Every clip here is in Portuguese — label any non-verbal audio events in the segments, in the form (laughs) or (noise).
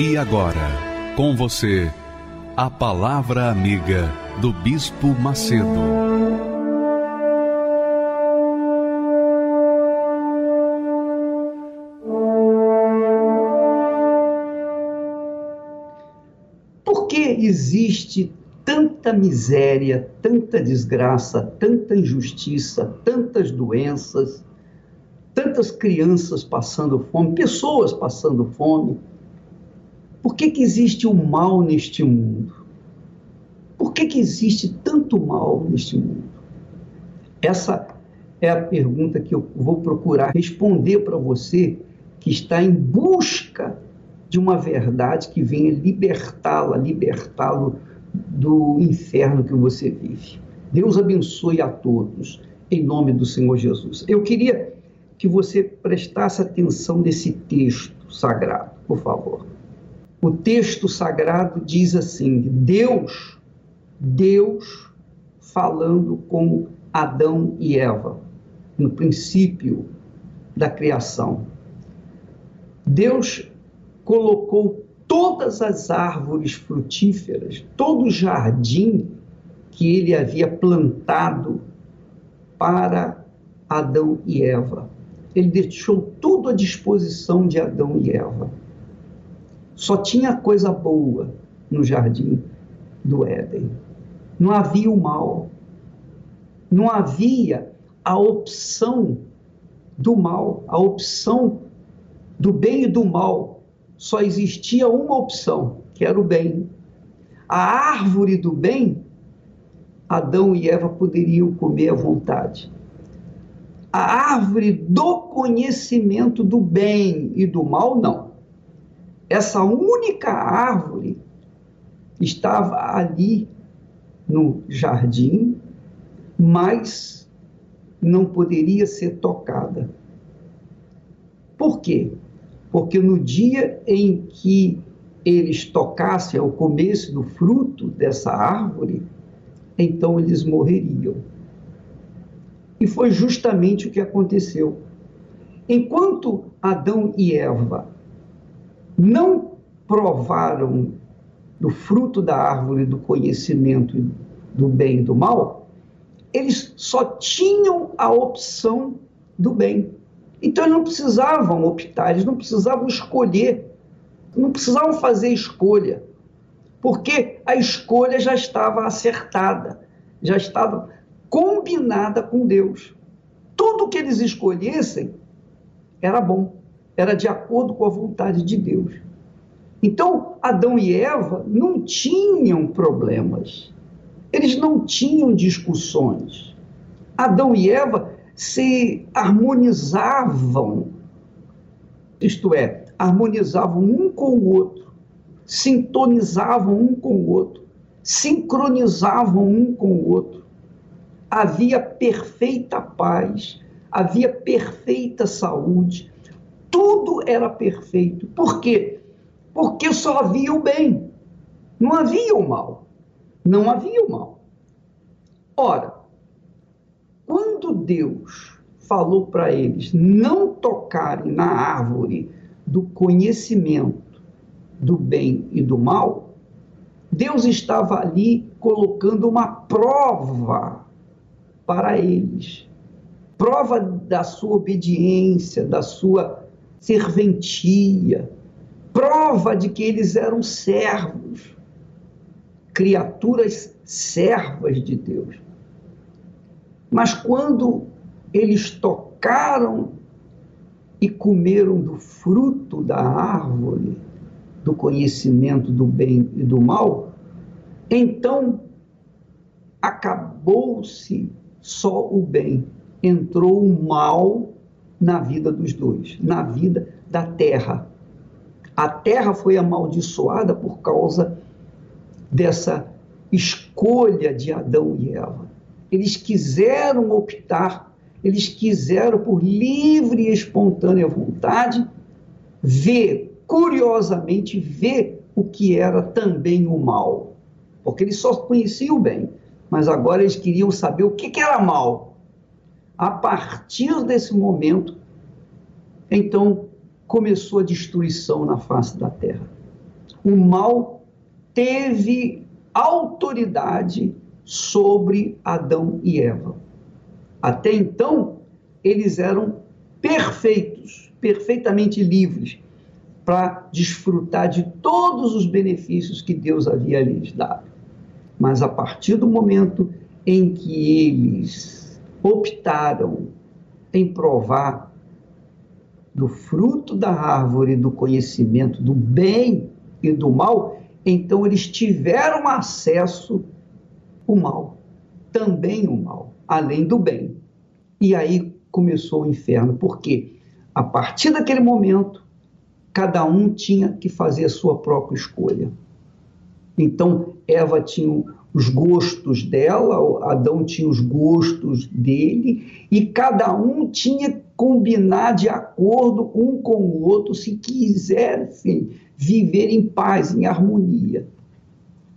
E agora, com você, a Palavra Amiga do Bispo Macedo. Por que existe tanta miséria, tanta desgraça, tanta injustiça, tantas doenças, tantas crianças passando fome, pessoas passando fome? Por que, que existe o mal neste mundo? Por que, que existe tanto mal neste mundo? Essa é a pergunta que eu vou procurar responder para você que está em busca de uma verdade que venha libertá-la, libertá-lo do inferno que você vive. Deus abençoe a todos, em nome do Senhor Jesus. Eu queria que você prestasse atenção nesse texto sagrado, por favor o texto sagrado diz assim: Deus, Deus falando com Adão e Eva, no princípio da criação. Deus colocou todas as árvores frutíferas, todo o jardim que ele havia plantado para Adão e Eva. Ele deixou tudo à disposição de Adão e Eva. Só tinha coisa boa no jardim do Éden. Não havia o mal. Não havia a opção do mal, a opção do bem e do mal. Só existia uma opção, que era o bem. A árvore do bem, Adão e Eva poderiam comer à vontade. A árvore do conhecimento do bem e do mal, não essa única árvore estava ali no jardim, mas não poderia ser tocada. Por quê? Porque no dia em que eles tocassem ao começo do fruto dessa árvore, então eles morreriam. E foi justamente o que aconteceu. Enquanto Adão e Eva não provaram do fruto da árvore do conhecimento do bem e do mal, eles só tinham a opção do bem. Então eles não precisavam optar, eles não precisavam escolher, não precisavam fazer escolha, porque a escolha já estava acertada, já estava combinada com Deus. Tudo que eles escolhessem era bom era de acordo com a vontade de Deus. Então, Adão e Eva não tinham problemas, eles não tinham discussões. Adão e Eva se harmonizavam, isto é, harmonizavam um com o outro, sintonizavam um com o outro, sincronizavam um com o outro. Havia perfeita paz, havia perfeita saúde, tudo era perfeito. Por quê? Porque só havia o bem, não havia o mal. Não havia o mal. Ora, quando Deus falou para eles não tocarem na árvore do conhecimento do bem e do mal, Deus estava ali colocando uma prova para eles prova da sua obediência, da sua serventia, prova de que eles eram servos, criaturas servas de Deus. Mas quando eles tocaram e comeram do fruto da árvore do conhecimento do bem e do mal, então acabou-se só o bem, entrou o mal na vida dos dois, na vida da terra. A terra foi amaldiçoada por causa dessa escolha de Adão e Eva. Eles quiseram optar, eles quiseram, por livre e espontânea vontade, ver, curiosamente, ver o que era também o mal. Porque eles só conheciam o bem, mas agora eles queriam saber o que, era mal. A partir desse momento, então começou a destruição na face da terra. O mal teve autoridade sobre Adão e Eva. Até então, eles eram perfeitos, perfeitamente livres para desfrutar de todos os benefícios que Deus havia lhes dado. Mas a partir do momento em que eles optaram em provar do fruto da árvore do conhecimento do bem e do mal, então eles tiveram acesso ao mal, também o mal, além do bem. E aí começou o inferno, porque a partir daquele momento cada um tinha que fazer a sua própria escolha. Então, Eva tinha os gostos dela, Adão tinha os gostos dele, e cada um tinha que combinar de acordo um com o outro se quisessem viver em paz, em harmonia.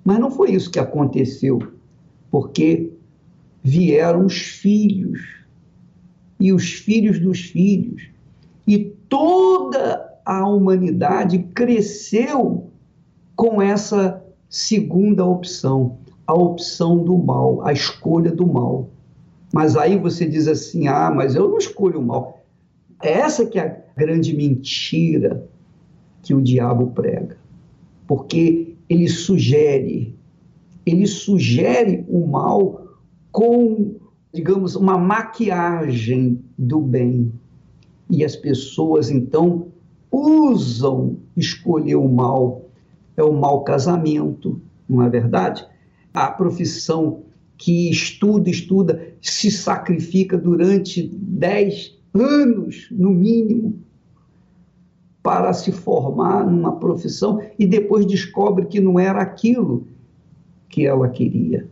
Mas não foi isso que aconteceu, porque vieram os filhos, e os filhos dos filhos, e toda a humanidade cresceu com essa segunda opção, a opção do mal, a escolha do mal. Mas aí você diz assim: ah, mas eu não escolho o mal. Essa que é a grande mentira que o diabo prega. Porque ele sugere, ele sugere o mal com, digamos, uma maquiagem do bem. E as pessoas então usam escolher o mal. É o mau casamento, não é verdade? A profissão que estuda, estuda, se sacrifica durante 10 anos, no mínimo, para se formar numa profissão e depois descobre que não era aquilo que ela queria.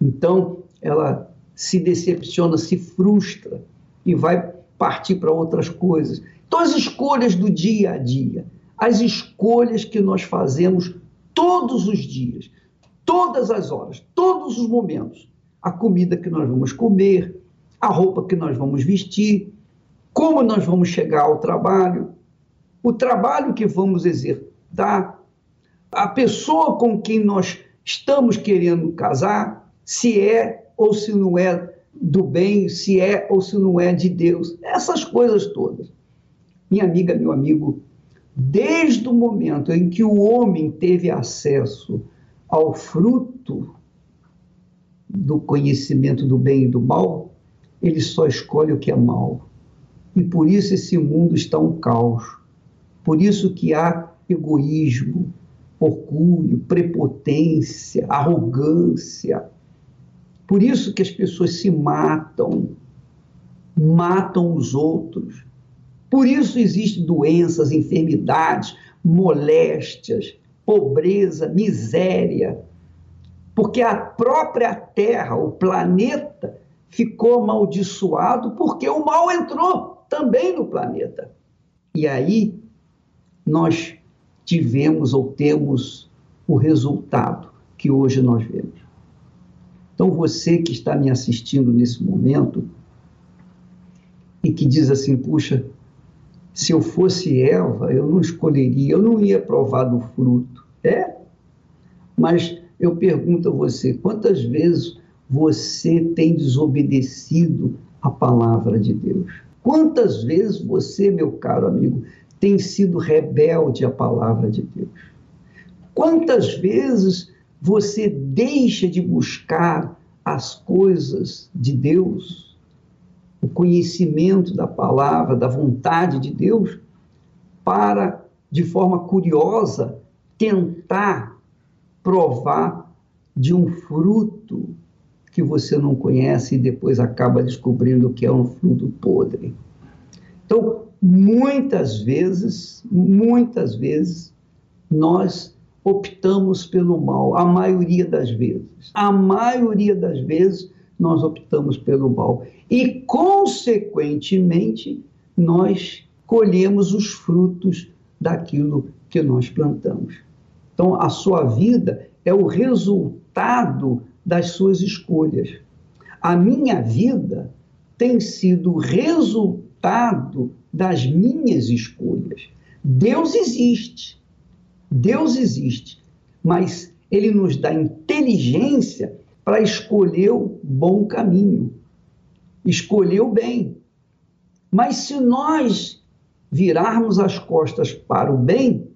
Então, ela se decepciona, se frustra e vai partir para outras coisas. Então, as escolhas do dia a dia, as escolhas que nós fazemos todos os dias, todas as horas, todos os momentos, a comida que nós vamos comer, a roupa que nós vamos vestir, como nós vamos chegar ao trabalho, o trabalho que vamos exercitar, a pessoa com quem nós estamos querendo casar, se é ou se não é do bem, se é ou se não é de Deus, essas coisas todas. Minha amiga, meu amigo, desde o momento em que o homem teve acesso ao fruto do conhecimento do bem e do mal, ele só escolhe o que é mal. E por isso esse mundo está um caos. Por isso que há egoísmo, orgulho, prepotência, arrogância. Por isso que as pessoas se matam, matam os outros, por isso existem doenças, enfermidades, moléstias, pobreza, miséria, porque a própria Terra, o planeta, ficou amaldiçoado porque o mal entrou também no planeta. E aí nós tivemos ou temos o resultado que hoje nós vemos. Então você que está me assistindo nesse momento e que diz assim, puxa, se eu fosse Eva, eu não escolheria, eu não ia provar do fruto. É? Mas eu pergunto a você, quantas vezes você tem desobedecido a palavra de Deus? Quantas vezes você, meu caro amigo, tem sido rebelde à palavra de Deus? Quantas vezes você deixa de buscar as coisas de Deus o conhecimento da palavra, da vontade de Deus, para, de forma curiosa, tentar provar de um fruto que você não conhece e depois acaba descobrindo que é um fruto podre. Então, muitas vezes, muitas vezes, nós optamos pelo mal, a maioria das vezes. A maioria das vezes nós optamos pelo mal. E, consequentemente, nós colhemos os frutos daquilo que nós plantamos. Então, a sua vida é o resultado das suas escolhas. A minha vida tem sido resultado das minhas escolhas. Deus existe. Deus existe. Mas ele nos dá inteligência para escolher o bom caminho, escolher o bem. Mas se nós virarmos as costas para o bem,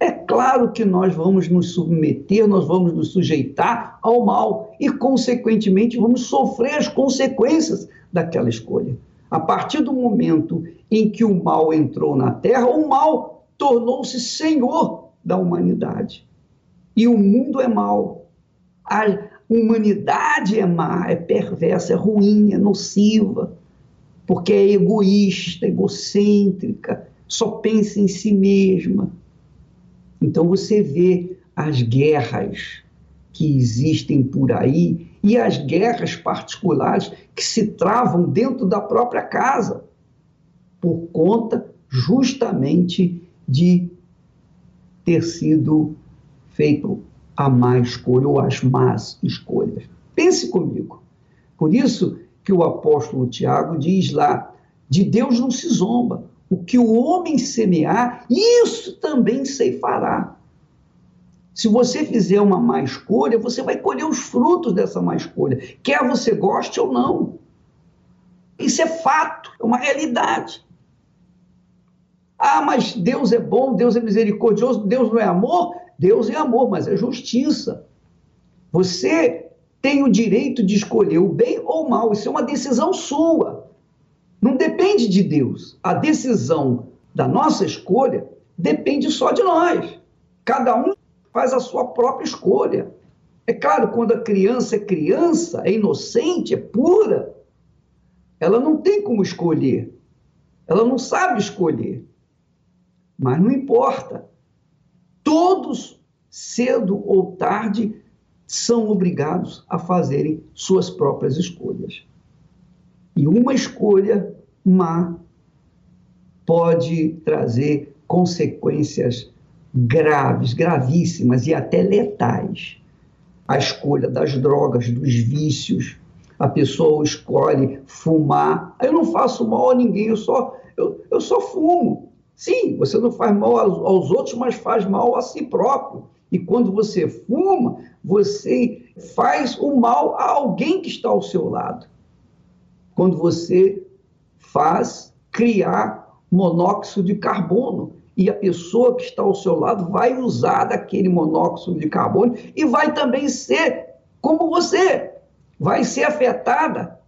é claro que nós vamos nos submeter, nós vamos nos sujeitar ao mal e, consequentemente, vamos sofrer as consequências daquela escolha. A partir do momento em que o mal entrou na terra, o mal tornou-se senhor da humanidade. E o mundo é mal. A humanidade é má, é perversa, é ruim, é nociva, porque é egoísta, egocêntrica, só pensa em si mesma. Então você vê as guerras que existem por aí e as guerras particulares que se travam dentro da própria casa, por conta justamente de ter sido feito a má escolha ou as más escolhas. Pense comigo. Por isso que o apóstolo Tiago diz lá: de Deus não se zomba. O que o homem semear, isso também ceifará. Se você fizer uma má escolha, você vai colher os frutos dessa má escolha, quer você goste ou não. Isso é fato, é uma realidade. Ah, mas Deus é bom, Deus é misericordioso, Deus não é amor? Deus é amor, mas é justiça. Você tem o direito de escolher o bem ou o mal, isso é uma decisão sua. Não depende de Deus. A decisão da nossa escolha depende só de nós. Cada um faz a sua própria escolha. É claro, quando a criança é criança, é inocente, é pura, ela não tem como escolher. Ela não sabe escolher. Mas não importa. Todos, cedo ou tarde, são obrigados a fazerem suas próprias escolhas. E uma escolha má pode trazer consequências graves, gravíssimas e até letais. A escolha das drogas, dos vícios, a pessoa escolhe fumar. Eu não faço mal a ninguém, eu só, eu, eu só fumo. Sim, você não faz mal aos, outros, mas faz mal a si próprio. E quando você fuma, você faz o mal a alguém que está ao seu lado quando você faz criar monóxido de carbono e a pessoa que está ao seu lado vai usar daquele monóxido de carbono e vai também ser como você, vai ser afetada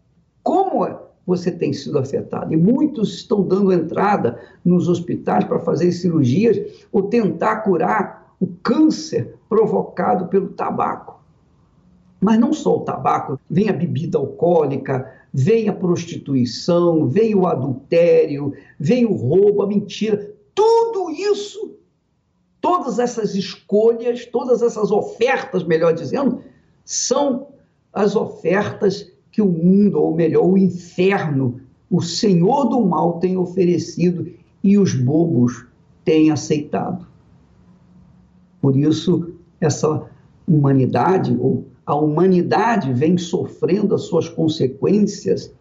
como você tem sido afetado. E muitos estão dando entrada nos hospitais para fazer cirurgias ou tentar curar o câncer provocado pelo tabaco. Mas não só o tabaco, vem a bebida alcoólica, vem a prostituição, vem o adultério, vem o roubo, a mentira. Tudo isso, todas essas escolhas, todas essas ofertas, melhor dizendo, são as ofertas que o mundo, ou melhor, o inferno, o Senhor do mal tem oferecido e os bobos têm aceitado. Por isso, essa humanidade, ou a humanidade vem sofrendo as suas consequências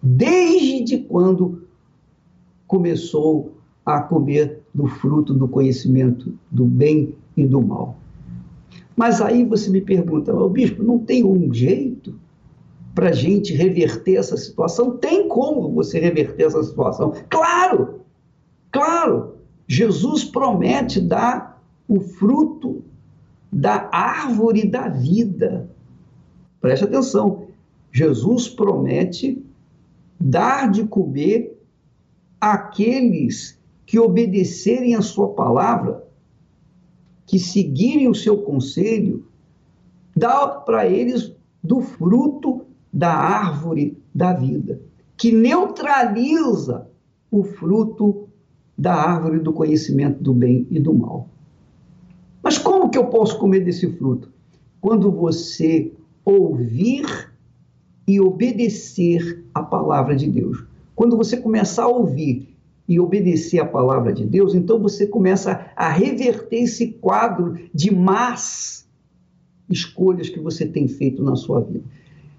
desde quando começou a comer do fruto do conhecimento do bem e do mal. Mas aí você me pergunta, oh, bispo, não tem um jeito para a gente reverter essa situação? Tem como você reverter essa situação? Claro, claro. Jesus promete dar o fruto da árvore da vida. Preste atenção. Jesus promete dar de comer àqueles que obedecerem a sua palavra, que seguirem o seu conselho, dá para eles do fruto da árvore da vida, que neutraliza o fruto da árvore do conhecimento do bem e do mal. Mas como que eu posso comer desse fruto? Quando você ouvir e obedecer a palavra de Deus. Quando você começar a ouvir e obedecer a palavra de Deus, então você começa a reverter esse quadro de más escolhas que você tem feito na sua vida.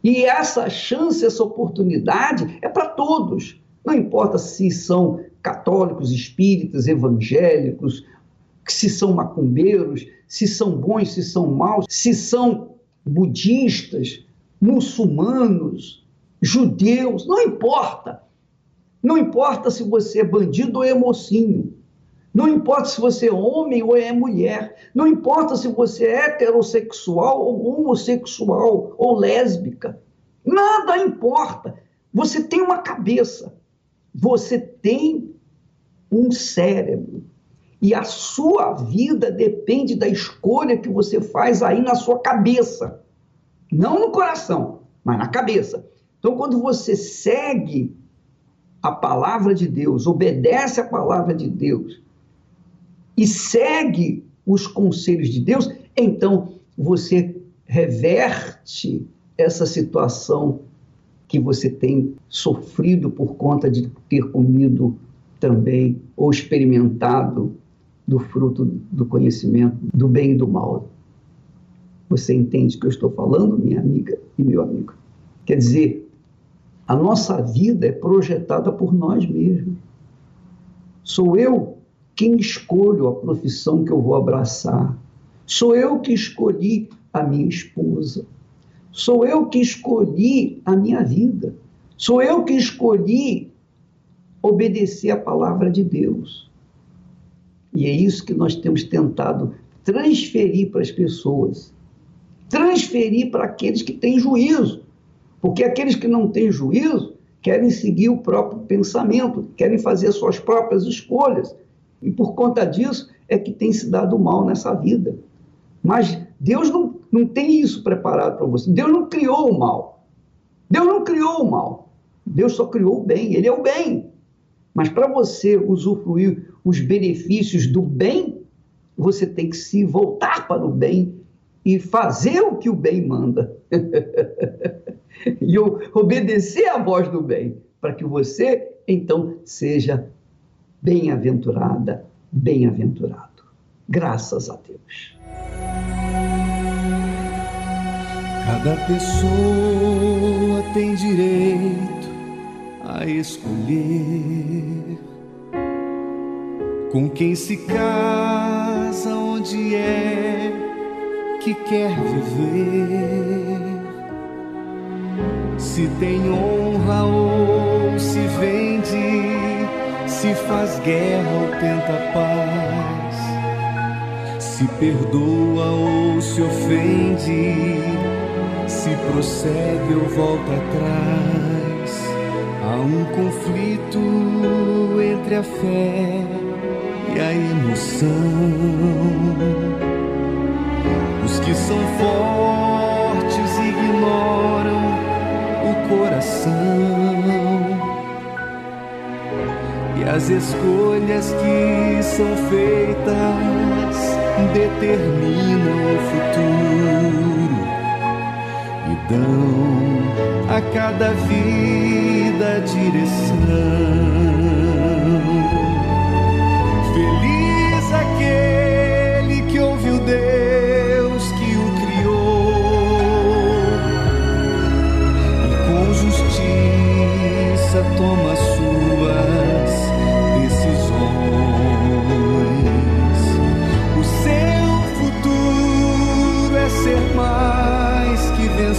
E essa chance, essa oportunidade é para todos. Não importa se são católicos, espíritas, evangélicos, se são macumbeiros, se são bons, se são maus, se são budistas, muçulmanos, judeus, não importa. Não importa se você é bandido ou é mocinho. Não importa se você é homem ou é mulher. Não importa se você é heterossexual ou homossexual ou lésbica. Nada importa. Você tem uma cabeça. Você tem um cérebro. E a sua vida depende da escolha que você faz aí na sua cabeça. Não no coração, mas na cabeça. Então, quando você segue a palavra de Deus, obedece a palavra de Deus e segue os conselhos de Deus, então você reverte essa situação que você tem sofrido por conta de ter comido também ou experimentado do fruto do conhecimento do bem e do mal. Você entende o que eu estou falando, minha amiga e meu amigo? Quer dizer, a nossa vida é projetada por nós mesmos. Sou eu quem escolho a profissão que eu vou abraçar. Sou eu que escolhi a minha esposa. Sou eu que escolhi a minha vida. Sou eu que escolhi obedecer a palavra de Deus. E é isso que nós temos tentado transferir para as pessoas. Transferir para aqueles que têm juízo. Porque aqueles que não têm juízo querem seguir o próprio pensamento, querem fazer suas próprias escolhas. E por conta disso é que tem se dado mal nessa vida. Mas Deus não, não tem isso preparado para você. Deus não criou o mal. Deus não criou o mal. Deus só criou o bem. Ele é o bem. Mas para você usufruir os benefícios do bem, você tem que se voltar para o bem e fazer o que o bem manda. (laughs) e obedecer à voz do bem, para que você então seja bem-aventurada, bem-aventurado. Graças a Deus. Cada pessoa tem direito a escolher com quem se casa, onde é que quer viver se tem honra ou se faz guerra ou tenta paz, se perdoa ou se ofende, se prossegue ou volta atrás. Há um conflito entre a fé e a emoção. Os que são fortes ignoram coração. As escolhas que são feitas determinam o futuro e dão a cada vida direção.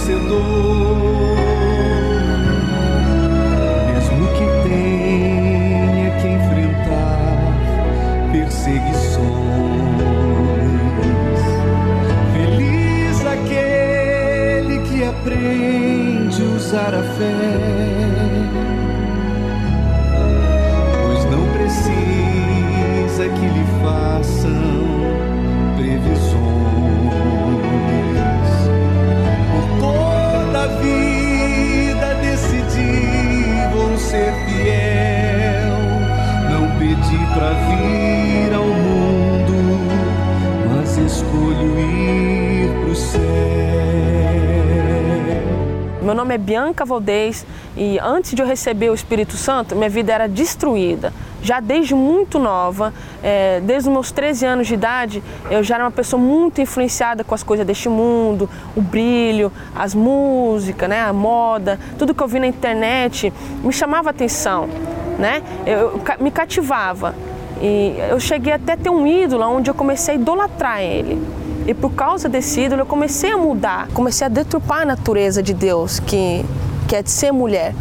Vencedor, para vir ao mundo, mas escolho ir pro céu. Meu nome é Bianca Valdez e antes de eu receber o Espírito Santo, minha vida era destruída. Já desde muito nova, é, desde os meus 13 anos de idade, eu já era uma pessoa muito influenciada com as coisas deste mundo, o brilho, as músicas, né, a moda, tudo que eu vi na internet me chamava atenção, né? Eu, eu me cativava. E eu cheguei até ter um ídolo onde eu comecei a idolatrar ele. E por causa desse ídolo eu comecei a mudar, comecei a deturpar a natureza de Deus, que, que é de ser mulher.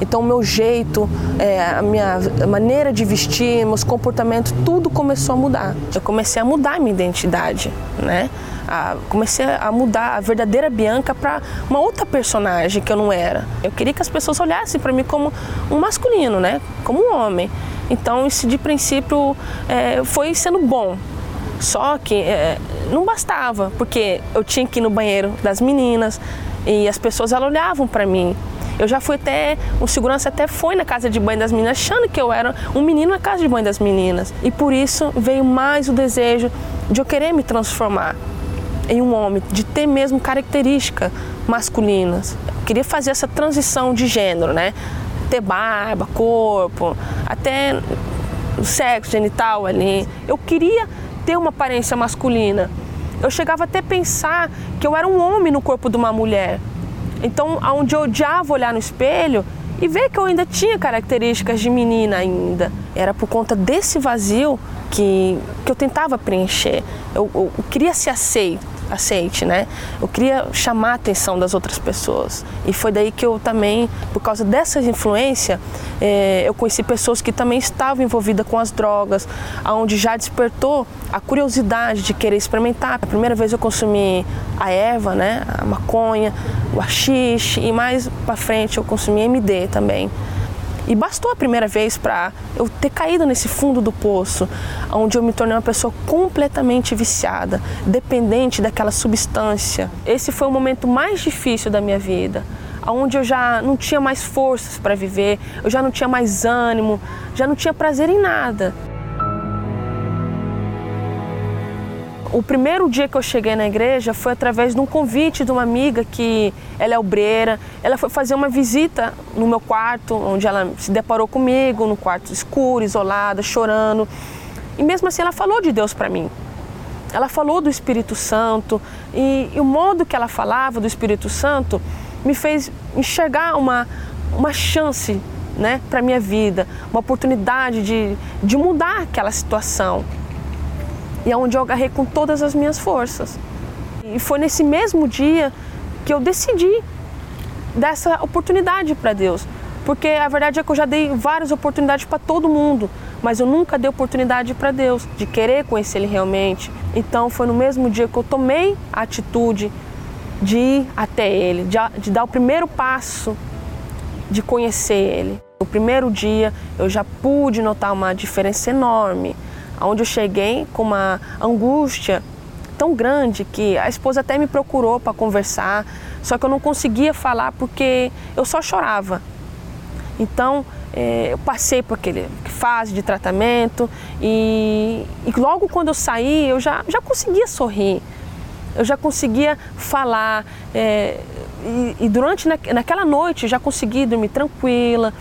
Então, o meu jeito, é, a minha maneira de vestir, meus comportamentos, tudo começou a mudar. Eu comecei a mudar a minha identidade, né? A, comecei a mudar a verdadeira Bianca para uma outra personagem que eu não era. Eu queria que as pessoas olhassem para mim como um masculino, né? Como um homem. Então, isso de princípio é, foi sendo bom. Só que é, não bastava, porque eu tinha que ir no banheiro das meninas e as pessoas elas olhavam para mim. Eu já fui até, o segurança até foi na casa de banho das meninas, achando que eu era um menino na casa de banho das meninas. E por isso veio mais o desejo de eu querer me transformar em um homem, de ter mesmo características masculinas. Queria fazer essa transição de gênero, né? Ter barba, corpo, até o sexo genital ali. Eu queria ter uma aparência masculina. Eu chegava até a pensar que eu era um homem no corpo de uma mulher. Então, onde eu odiava olhar no espelho e ver que eu ainda tinha características de menina ainda. Era por conta desse vazio que, que eu tentava preencher. Eu, eu, eu queria ser aceito aceite, né? Eu queria chamar a atenção das outras pessoas. E foi daí que eu também, por causa dessa influência, é, eu conheci pessoas que também estavam envolvidas com as drogas, aonde já despertou a curiosidade de querer experimentar. A primeira vez eu consumi a erva, né? A maconha, o haxixe e mais para frente eu consumi MD também. E bastou a primeira vez para eu ter caído nesse fundo do poço, onde eu me tornei uma pessoa completamente viciada, dependente daquela substância. Esse foi o momento mais difícil da minha vida, onde eu já não tinha mais forças para viver, eu já não tinha mais ânimo, já não tinha prazer em nada. O primeiro dia que eu cheguei na igreja foi através de um convite de uma amiga que ela é obreira. Ela foi fazer uma visita no meu quarto, onde ela se deparou comigo, no quarto escuro, isolada, chorando. E mesmo assim ela falou de Deus para mim. Ela falou do Espírito Santo e, e, o modo que ela falava do Espírito Santo me fez enxergar uma, uma chance né, para minha vida, uma oportunidade de, de mudar aquela situação e é onde eu agarrei com todas as minhas forças. E foi nesse mesmo dia que eu decidi dessa oportunidade para Deus. Porque a verdade é que eu já dei várias oportunidades para todo mundo, mas eu nunca dei oportunidade para Deus de querer conhecer Ele realmente. Então foi no mesmo dia que eu tomei a atitude de ir até Ele, de, de dar o primeiro passo de conhecer Ele. No primeiro dia eu já pude notar uma diferença enorme onde eu cheguei com uma angústia tão grande que a esposa até me procurou para conversar, só que eu não conseguia falar porque eu só chorava. Então é, eu passei por aquele fase de tratamento e, e, logo quando eu saí eu já, já conseguia sorrir, eu já conseguia falar é, e, e, durante na, naquela noite eu já consegui dormir tranquila,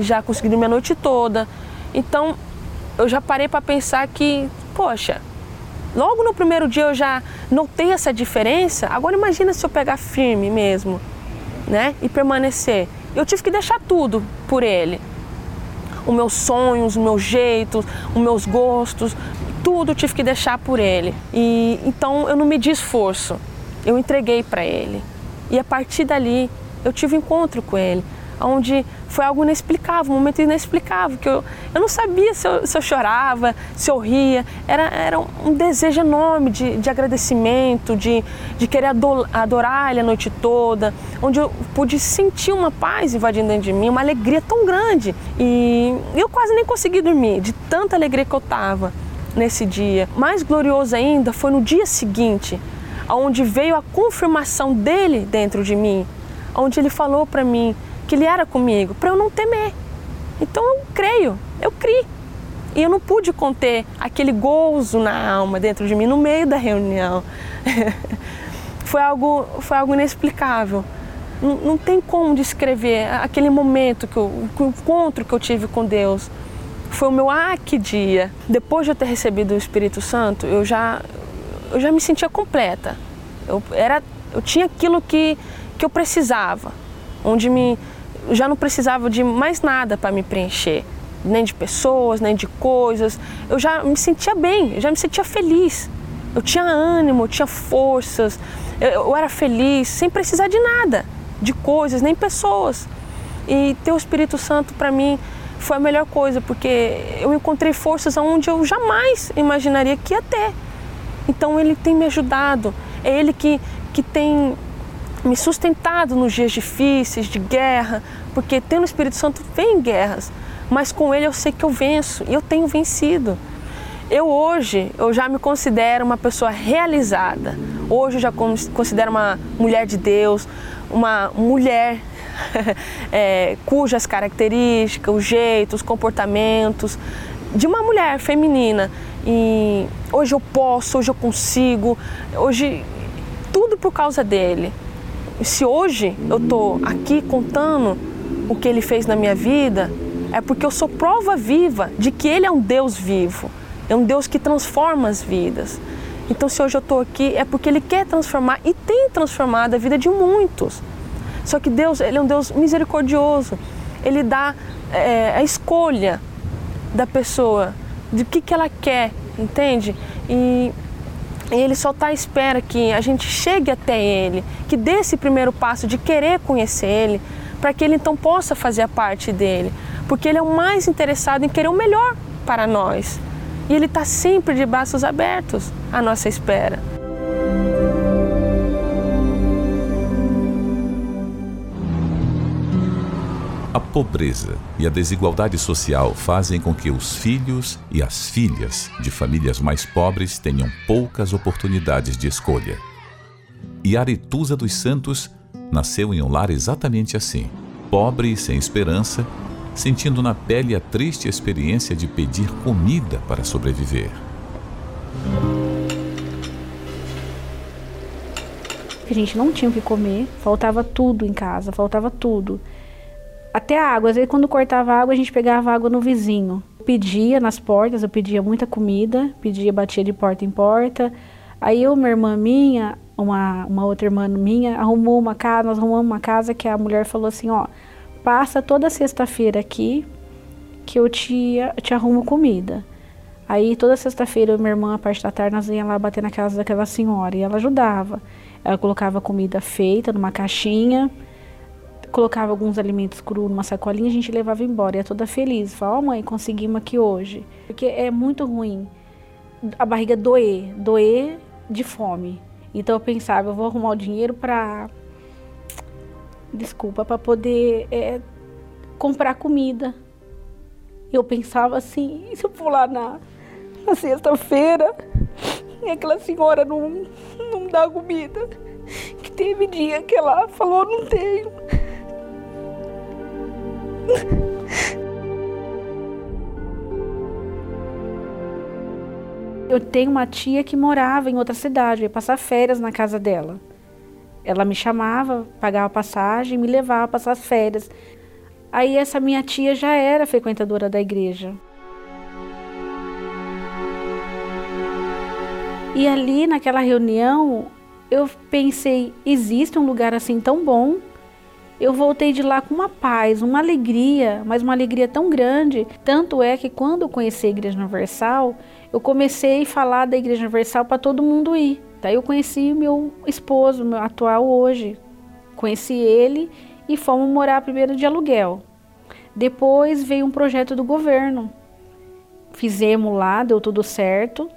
já consegui dormir a noite toda. Então eu já parei para pensar que, poxa, logo no primeiro dia eu já notei essa diferença. Agora imagina se eu pegar firme mesmo, né? E permanecer. Eu tive que deixar tudo por ele. Os meus sonhos, os meus jeitos, os meus gostos, tudo tive que deixar por ele. E então eu não me di esforço. Eu entreguei para ele. E a partir dali eu tive encontro com ele onde foi algo inexplicável, um momento inexplicável, que eu, eu não sabia se eu, se eu chorava, se eu ria, era, era um desejo enorme de, de agradecimento, de, de querer adorar Ele a noite toda, onde eu pude sentir uma paz invadindo dentro de mim, uma alegria tão grande. E eu quase nem consegui dormir, de tanta alegria que eu estava nesse dia. Mais glorioso ainda foi no dia seguinte, onde veio a confirmação dele dentro de mim, onde ele falou para mim que Ele era comigo, para eu não temer. Então eu creio, eu criei. E eu não pude conter aquele gozo na alma dentro de mim no meio da reunião. (laughs) foi, algo, foi algo inexplicável. Não, não tem como descrever aquele momento, que eu, o encontro que eu tive com Deus. Foi o meu ah, dia. Depois de eu ter recebido o Espírito Santo, eu já, eu já me sentia completa. Eu, era, eu tinha aquilo que, que eu precisava, onde me, já não precisava de mais nada para me preencher nem de pessoas, nem de coisas. Eu já me sentia bem, eu já me sentia feliz. Eu tinha ânimo, eu tinha forças, eu, eu era feliz sem precisar de nada, de coisas, nem pessoas. E ter o Espírito Santo para mim foi a melhor coisa, porque eu encontrei forças onde eu jamais imaginaria que ia ter. Então ele tem me ajudado, é ele que, que tem me sustentado nos dias difíceis, de guerra, porque tendo o Espírito Santo vem guerras mas com ele eu sei que eu venço e eu tenho vencido. Eu hoje, eu já me considero uma pessoa realizada. Hoje eu já considero uma mulher de Deus, uma mulher (laughs) é, cujas características, os jeitos, os comportamentos de uma mulher feminina. E hoje eu posso, hoje eu consigo, hoje tudo por causa dele. Se hoje eu estou aqui contando o que ele fez na minha vida, é porque eu sou prova viva de que Ele é um Deus vivo, é um Deus que transforma as vidas. Então, se hoje eu estou aqui, é porque Ele quer transformar e tem transformado a vida de muitos. Só que Deus, Ele é um Deus misericordioso. Ele dá é, a escolha da pessoa, de o que, que ela quer, entende? E, e Ele só está à espera que a gente chegue até Ele, que dê esse primeiro passo de querer conhecer Ele, para que Ele então possa fazer a parte dele porque Ele é o mais interessado em querer o melhor para nós. E Ele está sempre de braços abertos à nossa espera. A pobreza e a desigualdade social fazem com que os filhos e as filhas de famílias mais pobres tenham poucas oportunidades de escolha. E Aretusa dos Santos nasceu em um lar exatamente assim, pobre e sem esperança, sentindo na pele a triste experiência de pedir comida para sobreviver. A gente não tinha o que comer, faltava tudo em casa, faltava tudo. Até a água, às vezes quando cortava água, a gente pegava água no vizinho. Pedia nas portas, eu pedia muita comida, pedia, batia de porta em porta. Aí eu, uma irmã minha, uma, uma outra irmã minha, arrumou uma casa, nós arrumamos uma casa que a mulher falou assim, ó, passa toda sexta-feira aqui que eu te, te arrumo comida. Aí toda sexta-feira minha irmã, a parte da tarde, nós ia lá bater na casa daquela senhora e ela ajudava. Ela colocava comida feita numa caixinha, colocava alguns alimentos crus numa sacolinha a gente levava embora. Ia toda feliz. Falava, ó oh, mãe, conseguimos aqui hoje. Porque é muito ruim a barriga doer, doer de fome. Então eu pensava, eu vou arrumar o dinheiro para desculpa, para poder é, comprar comida. Eu pensava assim, e se eu for lá na, na sexta-feira e aquela senhora não, não dá comida? Que teve dia que ela falou, não tenho. (laughs) Eu tenho uma tia que morava em outra cidade, eu ia passar férias na casa dela. Ela me chamava, pagava passagem, me levava para passar as férias. Aí essa minha tia já era frequentadora da igreja. E ali naquela reunião, eu pensei, existe um lugar assim tão bom? Eu voltei de lá com uma paz, uma alegria, mas uma alegria tão grande. Tanto é que quando eu conheci a Igreja Universal, eu comecei a falar da Igreja Universal para todo mundo ir. Daí eu conheci meu esposo, meu atual hoje. Conheci ele e fomos morar primeiro de aluguel. Depois veio um projeto do governo. Fizemos lá, deu tudo certo.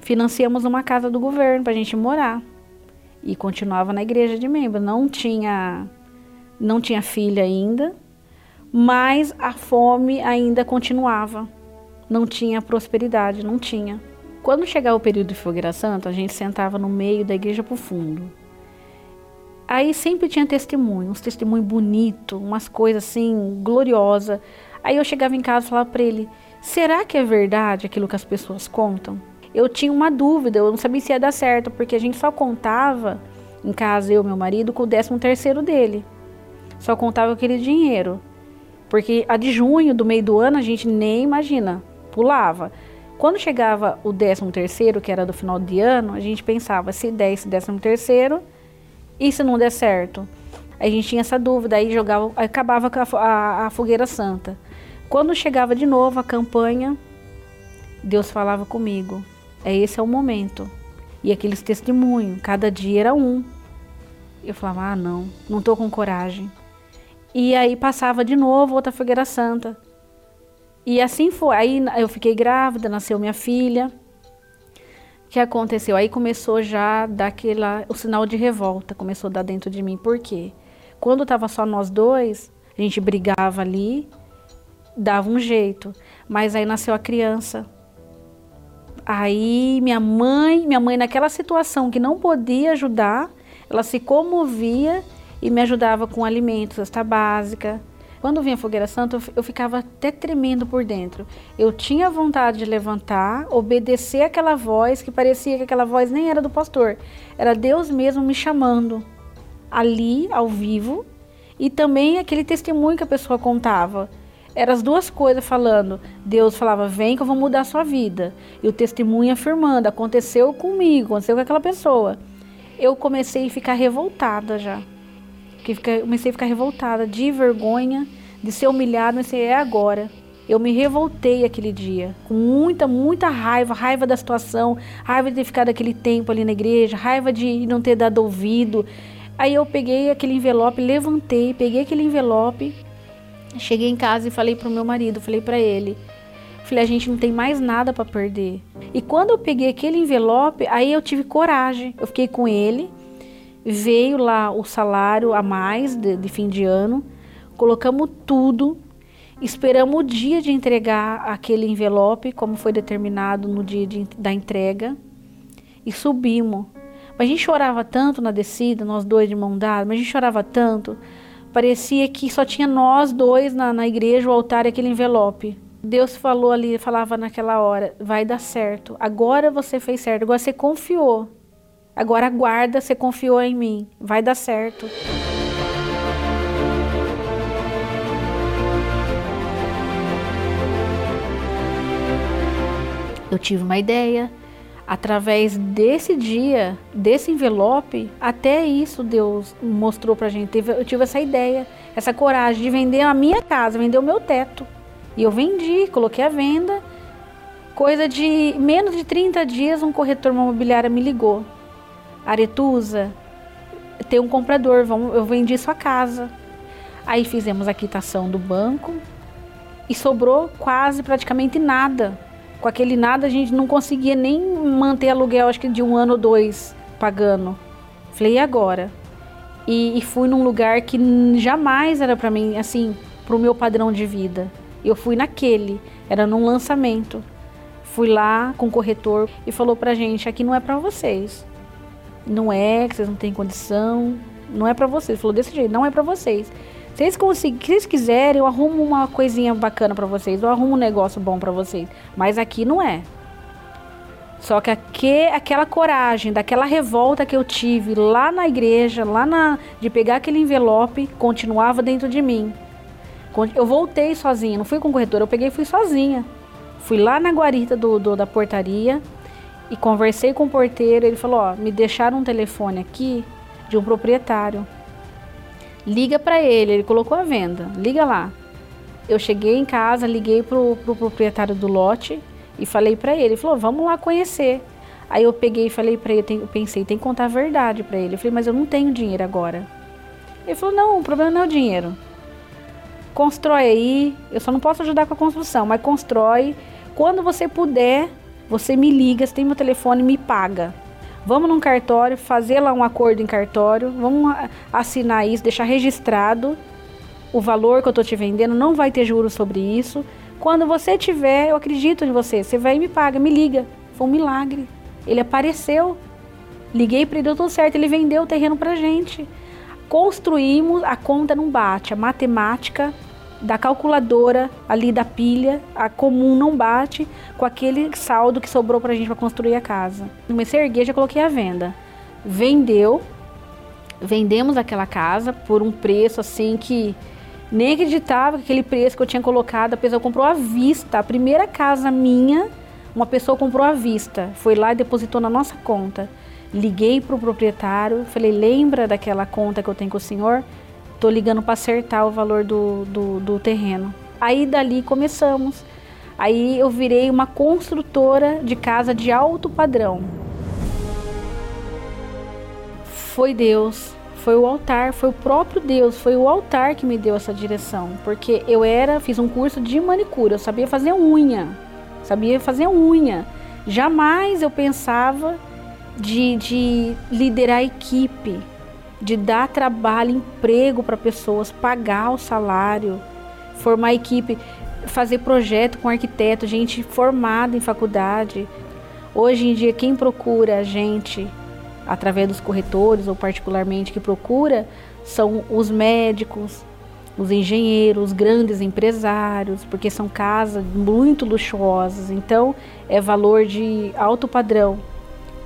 Financiamos uma casa do governo para a gente morar. E continuava na igreja de membro. Não tinha, não tinha filha ainda, mas a fome ainda continuava. Não tinha prosperidade, não tinha. Quando chegava o período de fogueira santa, a gente sentava no meio da igreja pro fundo. Aí sempre tinha testemunho, uns testemunhos bonitos, umas coisas assim, gloriosas. Aí eu chegava em casa e falava para ele, será que é verdade aquilo que as pessoas contam? Eu tinha uma dúvida, eu não sabia se ia dar certo, porque a gente só contava em casa, eu e meu marido, com o décimo terceiro dele. Só contava aquele dinheiro. Porque a de junho, do meio do ano, a gente nem imagina, pulava. Quando chegava o décimo terceiro, que era do final de ano, a gente pensava se der esse décimo terceiro e se não der certo. A gente tinha essa dúvida, aí jogava, acabava a, a, a fogueira santa. Quando chegava de novo a campanha, Deus falava comigo. É esse é o momento. E aqueles testemunhos, cada dia era um. Eu falava, ah, não, não estou com coragem. E aí passava de novo outra fogueira santa. E assim foi. Aí eu fiquei grávida, nasceu minha filha. O que aconteceu? Aí começou já a dar aquela, o sinal de revolta, começou a dar dentro de mim. Por quê? Quando estava só nós dois, a gente brigava ali, dava um jeito. Mas aí nasceu a criança. Aí minha mãe, minha mãe naquela situação que não podia ajudar, ela se comovia e me ajudava com alimentos, cesta básica. Quando vinha a fogueira santa, eu ficava até tremendo por dentro. Eu tinha vontade de levantar, obedecer aquela voz, que parecia que aquela voz nem era do pastor, era Deus mesmo me chamando ali, ao vivo, e também aquele testemunho que a pessoa contava. Eram as duas coisas falando. Deus falava, vem que eu vou mudar a sua vida. E o testemunho afirmando, aconteceu comigo, aconteceu com aquela pessoa. Eu comecei a ficar revoltada já. Comecei a ficar revoltada, de vergonha, de ser humilhada, mas é agora. Eu me revoltei aquele dia, com muita, muita raiva, raiva da situação, raiva de ter ficado aquele tempo ali na igreja, raiva de não ter dado ouvido. Aí eu peguei aquele envelope, levantei, peguei aquele envelope, Cheguei em casa e falei pro meu marido, falei para ele, falei a gente não tem mais nada para perder. E quando eu peguei aquele envelope, aí eu tive coragem. Eu fiquei com ele, veio lá o salário a mais de, de fim de ano, colocamos tudo, esperamos o dia de entregar aquele envelope, como foi determinado no dia de, da entrega, e subimos. Mas a gente chorava tanto na descida, nós dois de mão dada, mas a gente chorava tanto Parecia que só tinha nós dois na, na igreja, o altar e aquele envelope. Deus falou ali, falava naquela hora, vai dar certo. Agora você fez certo, agora você confiou. Agora aguarda, você confiou em mim. Vai dar certo. Eu tive uma ideia através desse dia, desse envelope, até isso Deus mostrou pra gente. Eu tive essa ideia, essa coragem de vender a minha casa, vender o meu teto. E eu vendi, coloquei a venda. Coisa de menos de 30 dias, um corretor imobiliário me ligou. Aretusa, tem um comprador, eu vendi sua casa. Aí fizemos a quitação do banco e sobrou quase praticamente nada com aquele nada a gente não conseguia nem manter aluguel, acho que de um ano ou dois pagando. Falei, e agora? E, e fui num lugar que jamais era para mim, assim, pro meu padrão de vida. Eu fui naquele, era num lançamento. Fui lá com o corretor e falou pra gente, aqui não é para vocês. Não é, que vocês não têm condição, não é para vocês. Falou desse jeito, não é para vocês. Se eles quiserem, eu arrumo uma coisinha bacana para vocês, eu arrumo um negócio bom para vocês. Mas aqui não é. Só que aquela coragem, daquela revolta que eu tive lá na igreja, lá na, de pegar aquele envelope, continuava dentro de mim. Eu voltei sozinha, não fui com o corretor, eu peguei e fui sozinha. Fui lá na guarita do, do, da portaria e conversei com o porteiro. Ele falou: Ó, me deixaram um telefone aqui de um proprietário. Liga para ele, ele colocou a venda, liga lá. Eu cheguei em casa, liguei pro, pro proprietário do lote e falei para ele, ele falou, vamos lá conhecer. Aí eu peguei e falei para ele, eu pensei, tem que contar a verdade para ele. Eu falei, mas eu não tenho dinheiro agora. Ele falou, não, o problema não é o dinheiro. Constrói aí, eu só não posso ajudar com a construção, mas constrói. Quando você puder, você me liga, você tem meu telefone, me paga. Vamos num cartório, fazer lá um acordo em cartório, vamos assinar isso, deixar registrado o valor que eu estou te vendendo, não vai ter juros sobre isso. Quando você tiver, eu acredito em você, você vai e me paga, me liga. Foi um milagre. Ele apareceu. Liguei para ele, deu tudo certo, ele vendeu o terreno para gente. Construímos, a conta não bate, a matemática da calculadora ali da pilha, a comum não bate com aquele saldo que sobrou para a gente para construir a casa. Comecei a erguer, já coloquei a venda. Vendeu, vendemos aquela casa por um preço assim que nem acreditava que aquele preço que eu tinha colocado, a pessoa comprou à vista. A primeira casa minha, uma pessoa comprou à vista. Foi lá e depositou na nossa conta. Liguei para o proprietário, falei: lembra daquela conta que eu tenho com o senhor? Estou ligando para acertar o valor do, do, do terreno. Aí dali começamos. Aí eu virei uma construtora de casa de alto padrão. Foi Deus, foi o altar, foi o próprio Deus, foi o altar que me deu essa direção, porque eu era, fiz um curso de manicure, eu sabia fazer unha, sabia fazer unha. Jamais eu pensava de, de liderar a equipe, de dar trabalho, emprego para pessoas, pagar o salário, formar equipe, fazer projeto com arquiteto, gente formada em faculdade. Hoje em dia, quem procura a gente através dos corretores ou particularmente que procura são os médicos, os engenheiros, os grandes empresários, porque são casas muito luxuosas, então é valor de alto padrão.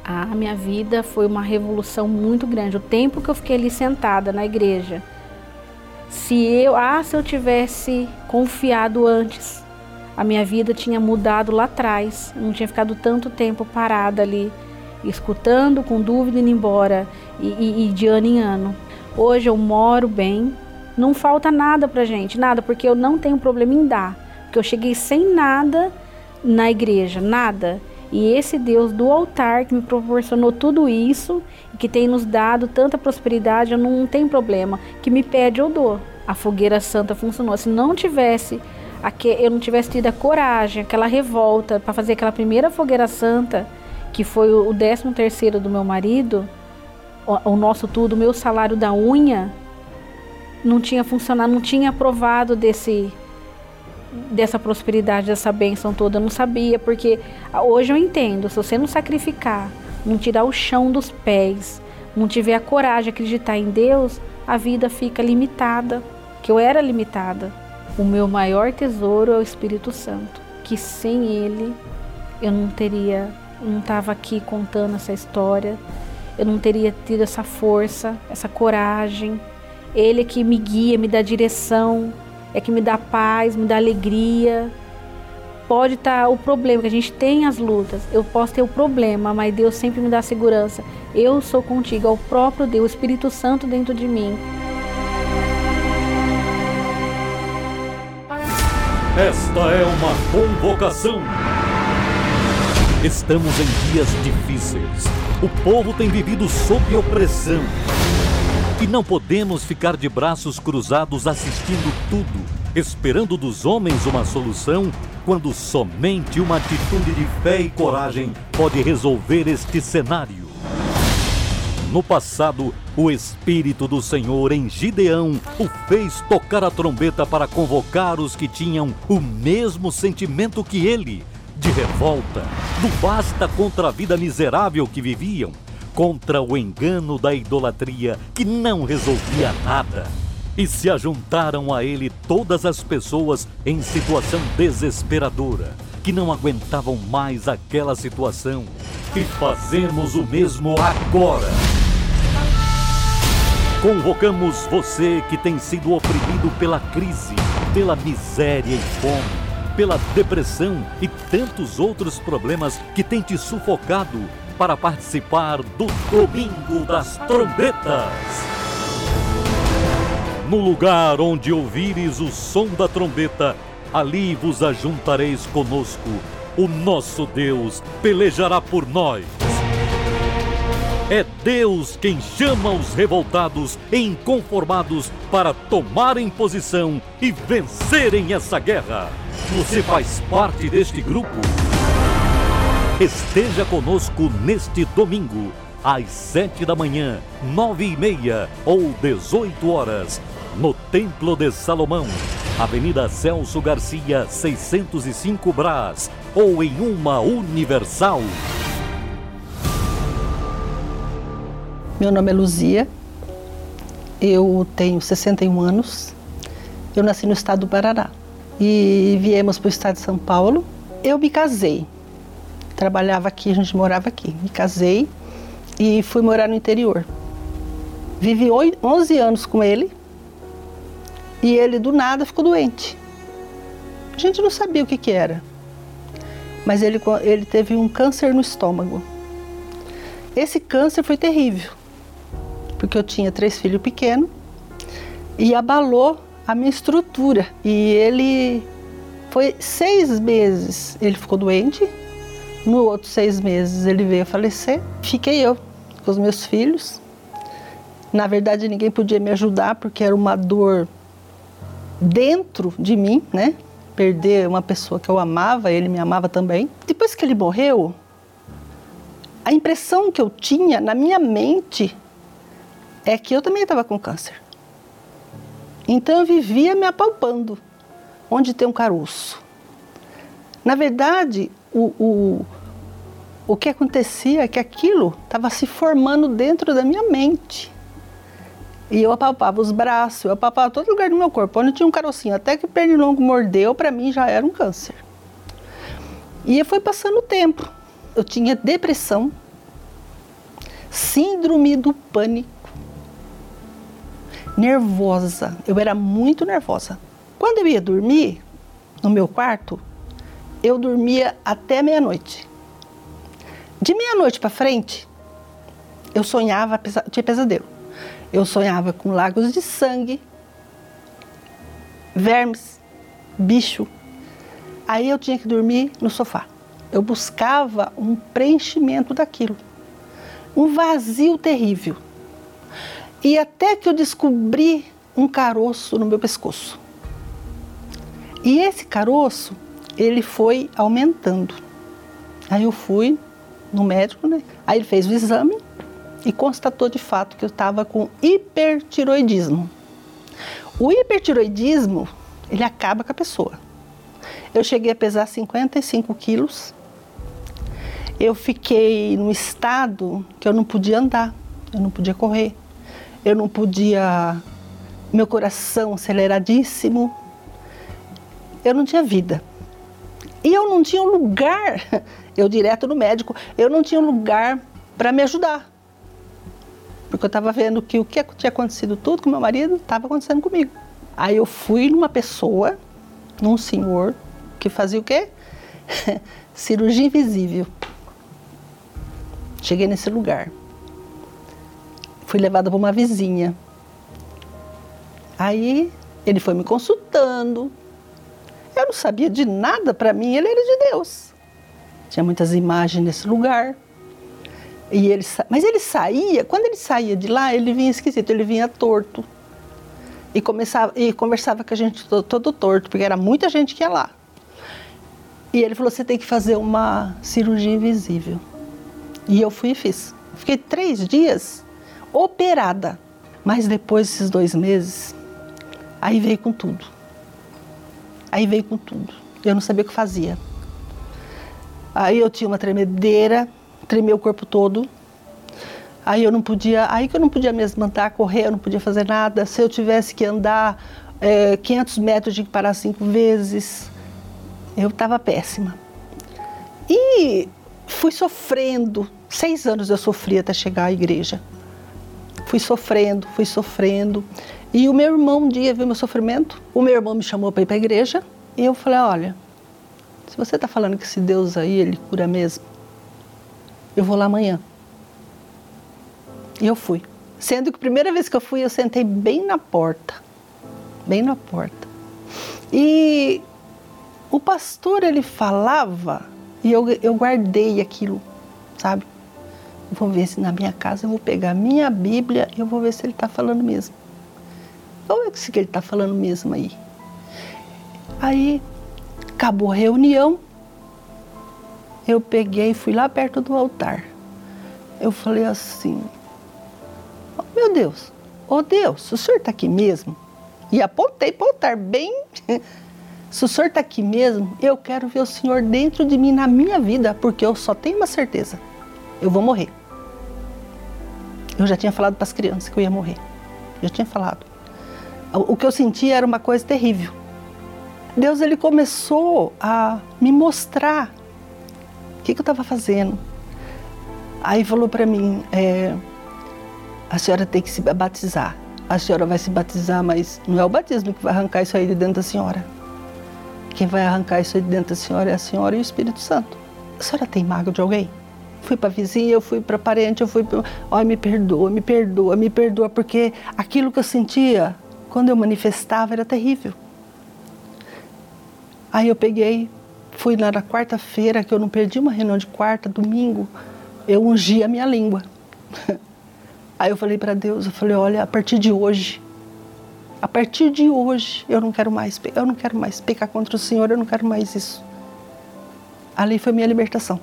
A minha vida foi uma revolução muito grande. O tempo que eu fiquei ali sentada na igreja, se eu, ah, se eu tivesse confiado antes, a minha vida tinha mudado lá atrás. não tinha ficado tanto tempo parada ali, escutando, com dúvida, indo embora e, e, e de ano em ano. Hoje eu moro bem, não falta nada pra gente, nada, porque eu não tenho problema em dar. Porque eu cheguei sem nada na igreja, nada. E esse Deus do altar que me proporcionou tudo isso e que tem nos dado tanta prosperidade, eu não tenho problema. Que me pede, eu dou. A fogueira santa funcionou. Se não tivesse, eu não tivesse tido a coragem, aquela revolta para fazer aquela primeira fogueira santa, que foi o décimo terceiro do meu marido, o nosso tudo, o meu salário da unha, não tinha funcionado, não tinha aprovado desse dessa prosperidade, dessa bênção toda, eu não sabia, porque hoje eu entendo, se você não sacrificar, não tirar o chão dos pés, não tiver a coragem de acreditar em Deus, a vida fica limitada, que eu era limitada. O meu maior tesouro é o Espírito Santo, que sem ele eu não teria, não estava aqui contando essa história, eu não teria tido essa força, essa coragem. Ele é que me guia, me dá direção, é que me dá paz, me dá alegria. Pode estar tá o problema, que a gente tem as lutas, eu posso ter o problema, mas Deus sempre me dá segurança. Eu sou contigo, é o próprio Deus, o Espírito Santo dentro de mim. Esta é uma convocação. Estamos em dias difíceis. O povo tem vivido sob opressão. E não podemos ficar de braços cruzados assistindo tudo, esperando dos homens uma solução, quando somente uma atitude de fé e coragem pode resolver este cenário. No passado, o Espírito do Senhor em Gideão o fez tocar a trombeta para convocar os que tinham o mesmo sentimento que ele, de revolta, do basta contra a vida miserável que viviam contra o engano da idolatria que não resolvia nada. E se ajuntaram a ele todas as pessoas em situação desesperadora, que não aguentavam mais aquela situação. E fazemos o mesmo agora. Convocamos você que tem sido oprimido pela crise, pela miséria e fome, pela depressão e tantos outros problemas que têm te sufocado para participar do Domingo das Trombetas. No lugar onde ouvires o som da trombeta, ali vos ajuntareis conosco. O nosso Deus pelejará por nós. É Deus quem chama os revoltados e inconformados para tomarem posição e vencerem essa guerra. Você faz parte deste grupo? Esteja conosco neste domingo, às sete da manhã, nove e meia ou dezoito horas, no Templo de Salomão, Avenida Celso Garcia, 605 Brás, ou em uma Universal. Meu nome é Luzia, eu tenho 61 anos, Eu nasci no estado do Paraná e viemos para o estado de São Paulo. Eu me casei, trabalhava aqui, a gente morava aqui. Me casei e fui morar no interior. Vivi 11 anos com ele e ele do nada ficou doente. A gente não sabia o que, que era, mas ele, ele teve um câncer no estômago. Esse câncer foi terrível, porque eu tinha três filhos pequenos e abalou a minha estrutura. E ele foi seis meses, ele ficou doente. No outro seis meses ele veio a falecer. Fiquei eu com os meus filhos. Na verdade ninguém podia me ajudar porque era uma dor dentro de mim, né? Perder uma pessoa que eu amava, ele me amava também. Depois que ele morreu, a impressão que eu tinha na minha mente é que eu também estava com câncer. Então eu vivia me apalpando, onde tem um caroço. Na verdade, o, o, o que acontecia é que aquilo estava se formando dentro da minha mente. E eu apalpava os braços, eu apalpava todo lugar do meu corpo, onde tinha um carocinho. Até que o pernilongo mordeu, para mim já era um câncer. E foi passando o tempo. Eu tinha depressão, síndrome do pânico, nervosa. Eu era muito nervosa. Quando eu ia dormir no meu quarto, eu dormia até meia-noite. De meia-noite para frente, eu sonhava, tinha pesadelo. Eu sonhava com lagos de sangue, vermes, bicho. Aí eu tinha que dormir no sofá. Eu buscava um preenchimento daquilo. Um vazio terrível. E até que eu descobri um caroço no meu pescoço. E esse caroço, ele foi aumentando. Aí eu fui no médico, né? Aí ele fez o exame e constatou de fato que eu estava com hipertiroidismo. O hipertiroidismo, ele acaba com a pessoa. Eu cheguei a pesar 55 quilos. Eu fiquei num estado que eu não podia andar, eu não podia correr eu não podia, meu coração aceleradíssimo, eu não tinha vida. E eu não tinha um lugar, eu direto no médico, eu não tinha lugar para me ajudar. Porque eu estava vendo que o que tinha acontecido tudo com meu marido estava acontecendo comigo. Aí eu fui numa pessoa, num senhor, que fazia o quê? (laughs) Cirurgia invisível. Cheguei nesse lugar fui levada por uma vizinha. Aí ele foi me consultando. Eu não sabia de nada, para mim ele era de Deus. Tinha muitas imagens nesse lugar. E ele, mas ele saía, quando ele saía de lá, ele vinha esquisito, ele vinha torto. E, começava, e conversava com a gente todo, todo torto, porque era muita gente que ia lá. E ele falou: você tem que fazer uma cirurgia invisível. E eu fui e fiz. Fiquei três dias operada. Mas depois desses dois meses, aí veio com tudo. Aí veio com tudo. Eu não sabia o que fazia. Aí eu tinha uma tremedeira, tremia o corpo todo. Aí eu não podia, aí que eu não podia mesmo andar, correr, eu não podia fazer nada. Se eu tivesse que andar é, 500 metros, tinha que parar cinco vezes. Eu estava péssima. E fui sofrendo. Seis anos eu sofri até chegar à igreja. Fui sofrendo, fui sofrendo. E o meu irmão um dia viu meu sofrimento. O meu irmão me chamou para ir para a igreja. E eu falei: Olha, se você está falando que esse Deus aí, ele cura mesmo, eu vou lá amanhã. E eu fui. Sendo que a primeira vez que eu fui, eu sentei bem na porta. Bem na porta. E o pastor, ele falava, e eu, eu guardei aquilo, sabe? Vou ver se na minha casa eu vou pegar a minha Bíblia e eu vou ver se ele está falando mesmo. Vou ver se ele está falando mesmo aí. Aí acabou a reunião, eu peguei e fui lá perto do altar. Eu falei assim, oh, meu Deus, oh Deus, o senhor está aqui mesmo? E apontei para o altar bem. (laughs) Se o senhor está aqui mesmo, eu quero ver o senhor dentro de mim na minha vida, porque eu só tenho uma certeza eu vou morrer. Eu já tinha falado para as crianças que eu ia morrer. Já tinha falado. o que eu sentia era uma coisa terrível. Deus ele começou a me mostrar o que, que eu estava fazendo. Aí falou para mim, é, a senhora tem que se batizar. A senhora vai se batizar, mas não é o batismo que vai arrancar isso aí de dentro da senhora. Quem vai arrancar isso aí de dentro da senhora é a senhora e o Espírito Santo. A senhora tem mágoa de alguém? Fui para vizinha, eu fui para parente, eu fui para. Olha, me perdoa, me perdoa, me perdoa, porque aquilo que eu sentia quando eu manifestava era terrível. Aí eu peguei, fui lá na quarta-feira, que eu não perdi uma reunião de quarta, domingo, eu ungi a minha língua. (laughs) Aí eu falei para Deus, eu falei, olha, a partir de hoje, a partir de hoje, eu não quero mais, eu não quero mais pecar contra o Senhor, eu não quero mais isso. Ali foi minha libertação.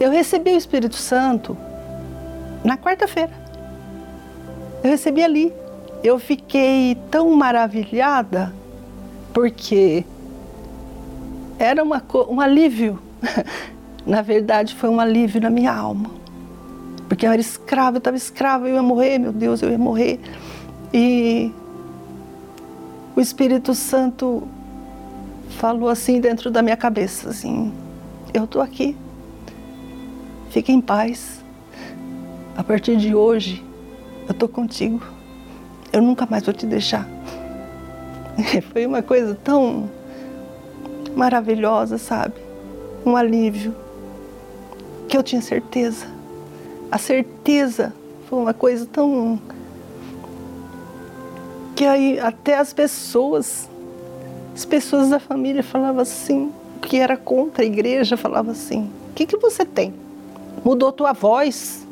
Eu recebi o Espírito Santo na quarta-feira. Eu recebi ali. Eu fiquei tão maravilhada porque era uma, um alívio. (laughs) na verdade, foi um alívio na minha alma. Porque eu era escrava, eu estava escrava, eu ia morrer, meu Deus, eu ia morrer. E o Espírito Santo falou assim dentro da minha cabeça, assim, eu estou aqui, fique em paz. A partir de hoje, eu estou contigo. Eu nunca mais vou te deixar. Foi uma coisa tão maravilhosa, sabe? Um alívio. Que eu tinha certeza. A certeza foi uma coisa tão. Que aí até as pessoas, as pessoas da família falavam assim, que era contra a igreja, falavam assim: o que, que você tem? Mudou tua voz?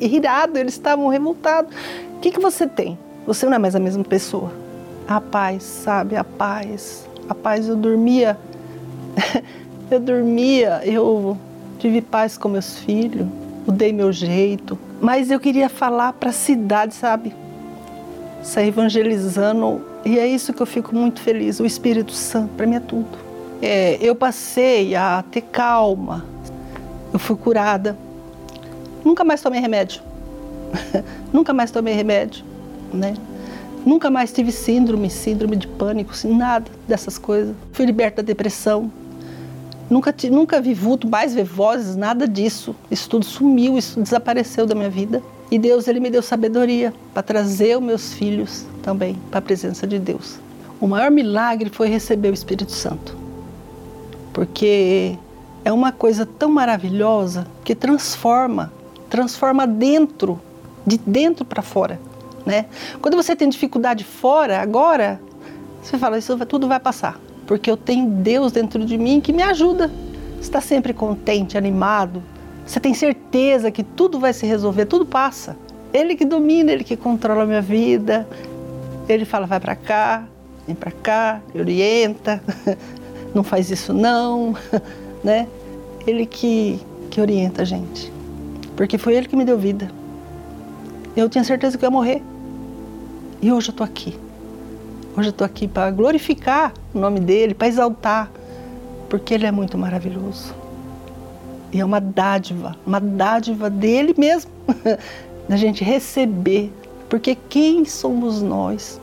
Irado, eles estavam revoltados. O que, que você tem? Você não é mais a mesma pessoa a paz, sabe? A paz. A paz, eu dormia. (laughs) eu dormia, eu tive paz com meus filhos, mudei meu jeito. Mas eu queria falar para a cidade, sabe? Sair evangelizando. E é isso que eu fico muito feliz. O Espírito Santo, para mim é tudo. É, eu passei a ter calma. Eu fui curada. Nunca mais tomei remédio. (laughs) Nunca mais tomei remédio, né? Nunca mais tive síndrome, síndrome de pânico, assim, nada dessas coisas. Fui liberta da depressão. Nunca, nunca vi vulto, mais ver vozes, nada disso. Isso tudo sumiu, isso desapareceu da minha vida. E Deus, Ele me deu sabedoria para trazer os meus filhos também para a presença de Deus. O maior milagre foi receber o Espírito Santo. Porque é uma coisa tão maravilhosa que transforma, transforma dentro, de dentro para fora. Né? Quando você tem dificuldade fora, agora, você fala, isso tudo vai passar, porque eu tenho Deus dentro de mim que me ajuda. Você está sempre contente, animado, você tem certeza que tudo vai se resolver, tudo passa. Ele que domina, ele que controla a minha vida. Ele fala, vai para cá, vem para cá, orienta, (laughs) não faz isso não, (laughs) né? Ele que, que orienta a gente, porque foi ele que me deu vida. Eu tinha certeza que eu ia morrer. E hoje eu estou aqui. Hoje eu estou aqui para glorificar o nome dele, para exaltar, porque ele é muito maravilhoso. E é uma dádiva, uma dádiva dele mesmo, (laughs) da gente receber. Porque quem somos nós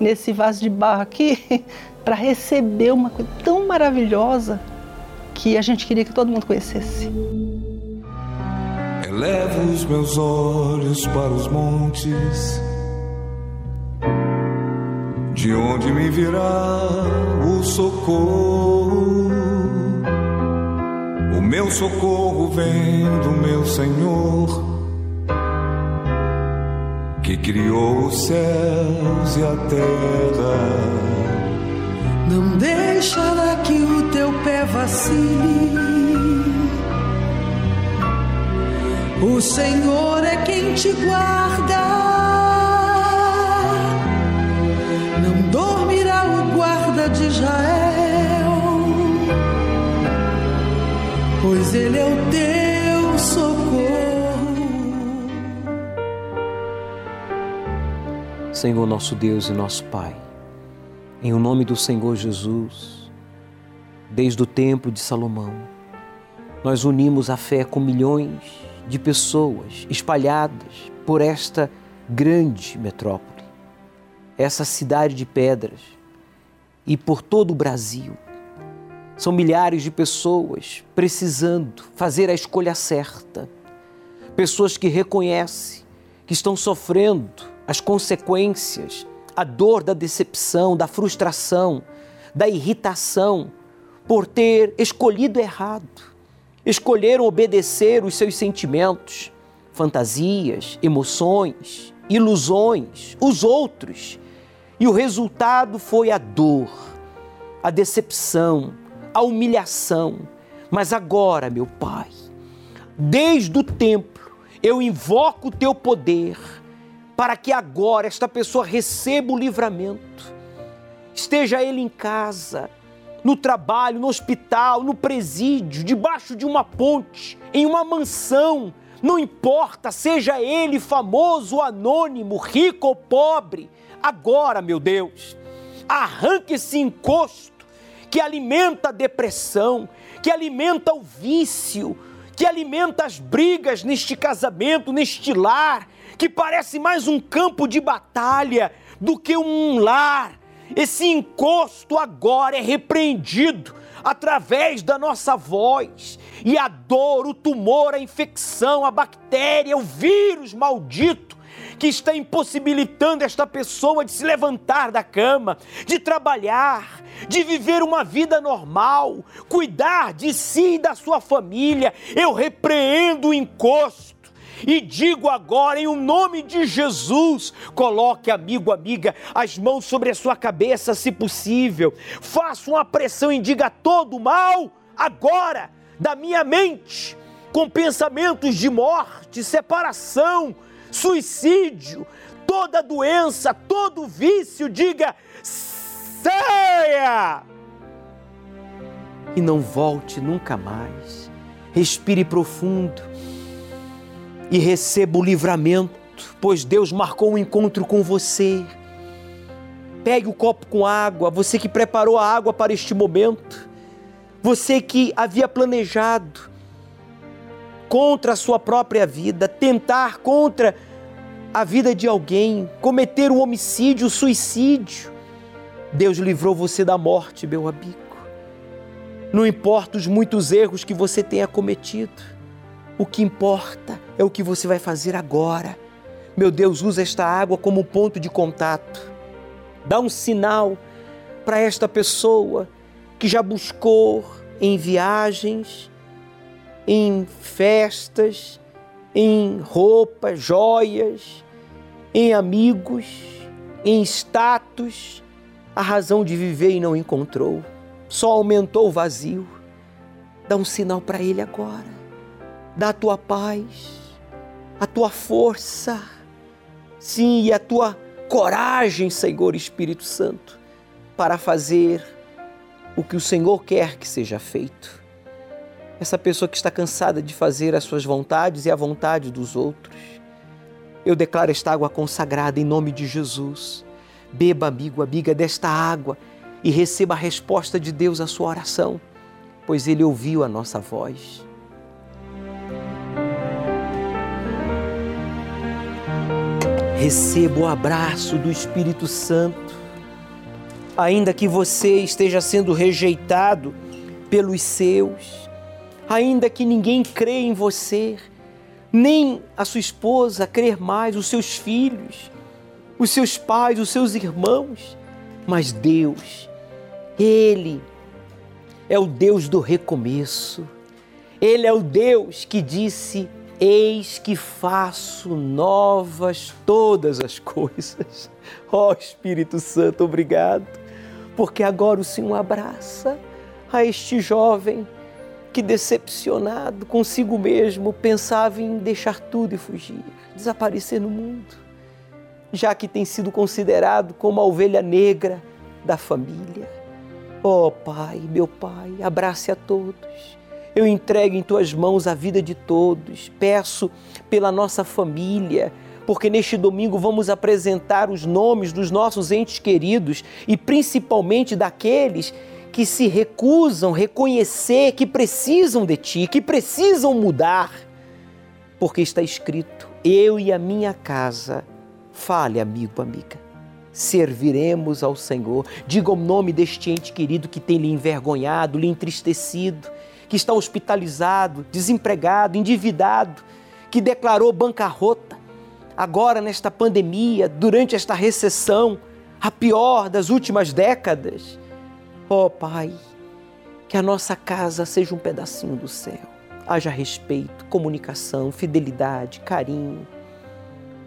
nesse vaso de barro aqui (laughs) para receber uma coisa tão maravilhosa que a gente queria que todo mundo conhecesse? Elevo os meus olhos para os montes de onde me virá o socorro? O meu socorro vem do meu Senhor, que criou os céus e a terra. Não deixará que o teu pé vacile. O Senhor é quem te guarda. De Israel, pois Ele é o teu socorro. Senhor nosso Deus e nosso Pai, em o nome do Senhor Jesus, desde o tempo de Salomão, nós unimos a fé com milhões de pessoas espalhadas por esta grande metrópole, essa cidade de pedras, e por todo o Brasil. São milhares de pessoas precisando fazer a escolha certa. Pessoas que reconhecem que estão sofrendo as consequências, a dor da decepção, da frustração, da irritação por ter escolhido errado. Escolheram obedecer os seus sentimentos, fantasias, emoções, ilusões, os outros. E o resultado foi a dor, a decepção, a humilhação. Mas agora, meu Pai, desde o templo, eu invoco o teu poder para que agora esta pessoa receba o livramento. Esteja ele em casa, no trabalho, no hospital, no presídio, debaixo de uma ponte, em uma mansão, não importa, seja ele famoso anônimo, rico ou pobre, agora, meu Deus, arranque esse encosto que alimenta a depressão, que alimenta o vício, que alimenta as brigas neste casamento, neste lar, que parece mais um campo de batalha do que um lar. Esse encosto agora é repreendido através da nossa voz. E a dor, o tumor, a infecção, a bactéria, o vírus maldito que está impossibilitando esta pessoa de se levantar da cama, de trabalhar, de viver uma vida normal, cuidar de si e da sua família. Eu repreendo o encosto e digo agora, em o nome de Jesus, coloque, amigo, amiga, as mãos sobre a sua cabeça, se possível. Faça uma pressão e diga todo o mal agora da minha mente, com pensamentos de morte, separação, suicídio, toda doença, todo vício, diga: saia! E não volte nunca mais. Respire profundo e receba o livramento, pois Deus marcou um encontro com você. Pegue o copo com água, você que preparou a água para este momento, você que havia planejado contra a sua própria vida, tentar contra a vida de alguém, cometer um homicídio, um suicídio. Deus livrou você da morte, meu amigo. Não importa os muitos erros que você tenha cometido, o que importa é o que você vai fazer agora. Meu Deus, usa esta água como ponto de contato. Dá um sinal para esta pessoa que já buscou em viagens, em festas, em roupas, joias, em amigos, em status, a razão de viver e não encontrou. Só aumentou o vazio. Dá um sinal para ele agora dá a tua paz, a tua força, sim, e a tua coragem, Senhor Espírito Santo, para fazer o que o Senhor quer que seja feito. Essa pessoa que está cansada de fazer as suas vontades e a vontade dos outros. Eu declaro esta água consagrada em nome de Jesus. Beba, amigo, amiga, desta água e receba a resposta de Deus à sua oração, pois Ele ouviu a nossa voz. Receba o abraço do Espírito Santo. Ainda que você esteja sendo rejeitado pelos seus, ainda que ninguém crê em você, nem a sua esposa crer mais, os seus filhos, os seus pais, os seus irmãos, mas Deus, Ele é o Deus do recomeço. Ele é o Deus que disse: Eis que faço novas todas as coisas. (laughs) Ó oh, Espírito Santo, obrigado, porque agora o Senhor abraça a este jovem que, decepcionado consigo mesmo, pensava em deixar tudo e fugir, desaparecer no mundo, já que tem sido considerado como a ovelha negra da família. Ó oh, Pai, meu Pai, abrace a todos eu entrego em tuas mãos a vida de todos. Peço pela nossa família, porque neste domingo vamos apresentar os nomes dos nossos entes queridos e principalmente daqueles que se recusam reconhecer que precisam de ti, que precisam mudar. Porque está escrito: Eu e a minha casa Fale, amigo, amiga. Serviremos ao Senhor. Diga o nome deste ente querido que tem lhe envergonhado, lhe entristecido, que está hospitalizado, desempregado, endividado, que declarou bancarrota. Agora, nesta pandemia, durante esta recessão, a pior das últimas décadas. Ó oh, Pai, que a nossa casa seja um pedacinho do céu. Haja respeito, comunicação, fidelidade, carinho,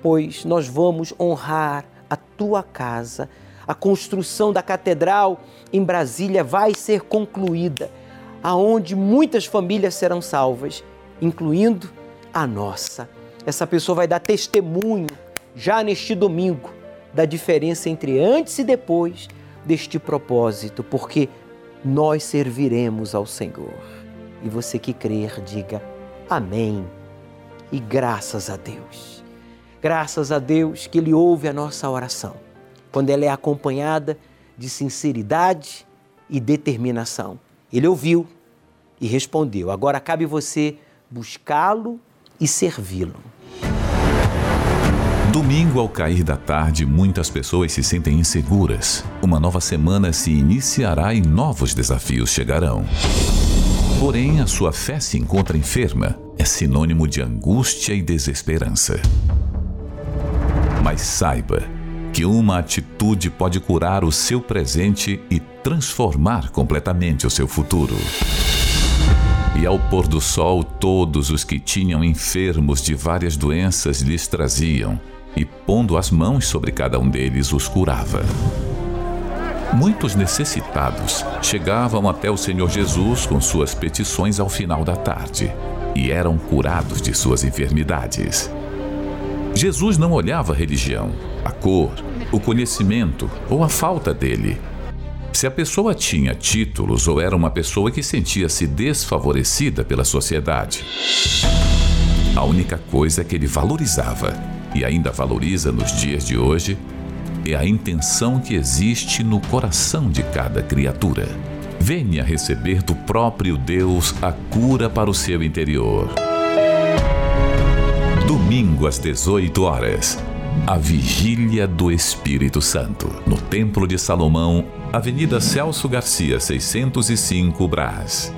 pois nós vamos honrar a tua casa. A construção da catedral em Brasília vai ser concluída, aonde muitas famílias serão salvas, incluindo a nossa. Essa pessoa vai dar testemunho já neste domingo da diferença entre antes e depois deste propósito, porque nós serviremos ao Senhor. E você que crer, diga amém e graças a Deus. Graças a Deus que Ele ouve a nossa oração, quando ela é acompanhada de sinceridade e determinação. Ele ouviu e respondeu. Agora cabe você buscá-lo e servi-lo. Domingo, ao cair da tarde, muitas pessoas se sentem inseguras. Uma nova semana se iniciará e novos desafios chegarão. Porém, a sua fé se encontra enferma. É sinônimo de angústia e desesperança. Mas saiba que uma atitude pode curar o seu presente e transformar completamente o seu futuro. E ao pôr do sol, todos os que tinham enfermos de várias doenças lhes traziam e, pondo as mãos sobre cada um deles, os curava. Muitos necessitados chegavam até o Senhor Jesus com suas petições ao final da tarde e eram curados de suas enfermidades. Jesus não olhava a religião, a cor, o conhecimento ou a falta dele. Se a pessoa tinha títulos ou era uma pessoa que sentia-se desfavorecida pela sociedade. A única coisa que ele valorizava e ainda valoriza nos dias de hoje é a intenção que existe no coração de cada criatura. Venha receber do próprio Deus a cura para o seu interior. Domingo às 18 horas. A Vigília do Espírito Santo, no Templo de Salomão, Avenida Celso Garcia, 605 Brás.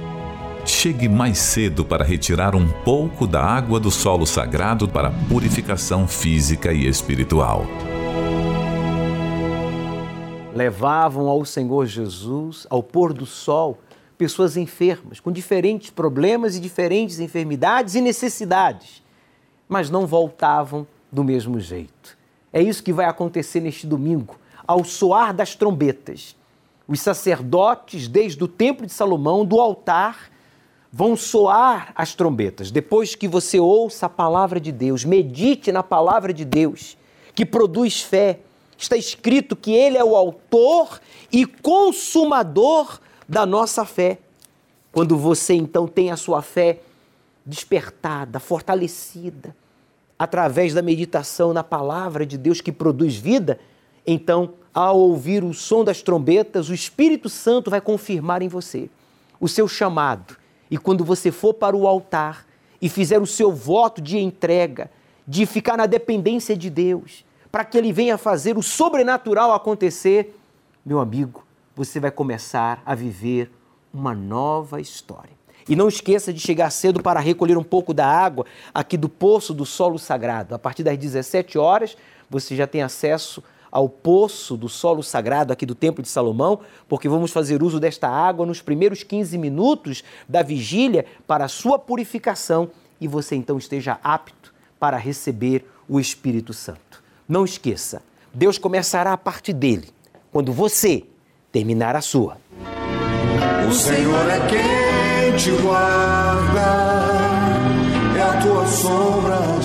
Chegue mais cedo para retirar um pouco da água do solo sagrado para purificação física e espiritual. Levavam ao Senhor Jesus, ao pôr do sol, pessoas enfermas, com diferentes problemas e diferentes enfermidades e necessidades, mas não voltavam do mesmo jeito. É isso que vai acontecer neste domingo, ao soar das trombetas. Os sacerdotes, desde o Templo de Salomão, do altar, vão soar as trombetas. Depois que você ouça a palavra de Deus, medite na palavra de Deus, que produz fé. Está escrito que Ele é o autor e consumador da nossa fé. Quando você então tem a sua fé despertada, fortalecida, através da meditação na palavra de Deus que produz vida, então, ao ouvir o som das trombetas, o Espírito Santo vai confirmar em você o seu chamado e quando você for para o altar e fizer o seu voto de entrega, de ficar na dependência de Deus, para que Ele venha fazer o sobrenatural acontecer, meu amigo, você vai começar a viver uma nova história. E não esqueça de chegar cedo para recolher um pouco da água aqui do poço do solo sagrado. A partir das 17 horas, você já tem acesso ao poço do solo sagrado aqui do Templo de Salomão, porque vamos fazer uso desta água nos primeiros 15 minutos da vigília para a sua purificação e você então esteja apto para receber o Espírito Santo. Não esqueça, Deus começará a parte dele quando você terminar a sua. O Senhor é quem te guarda, é a tua sombra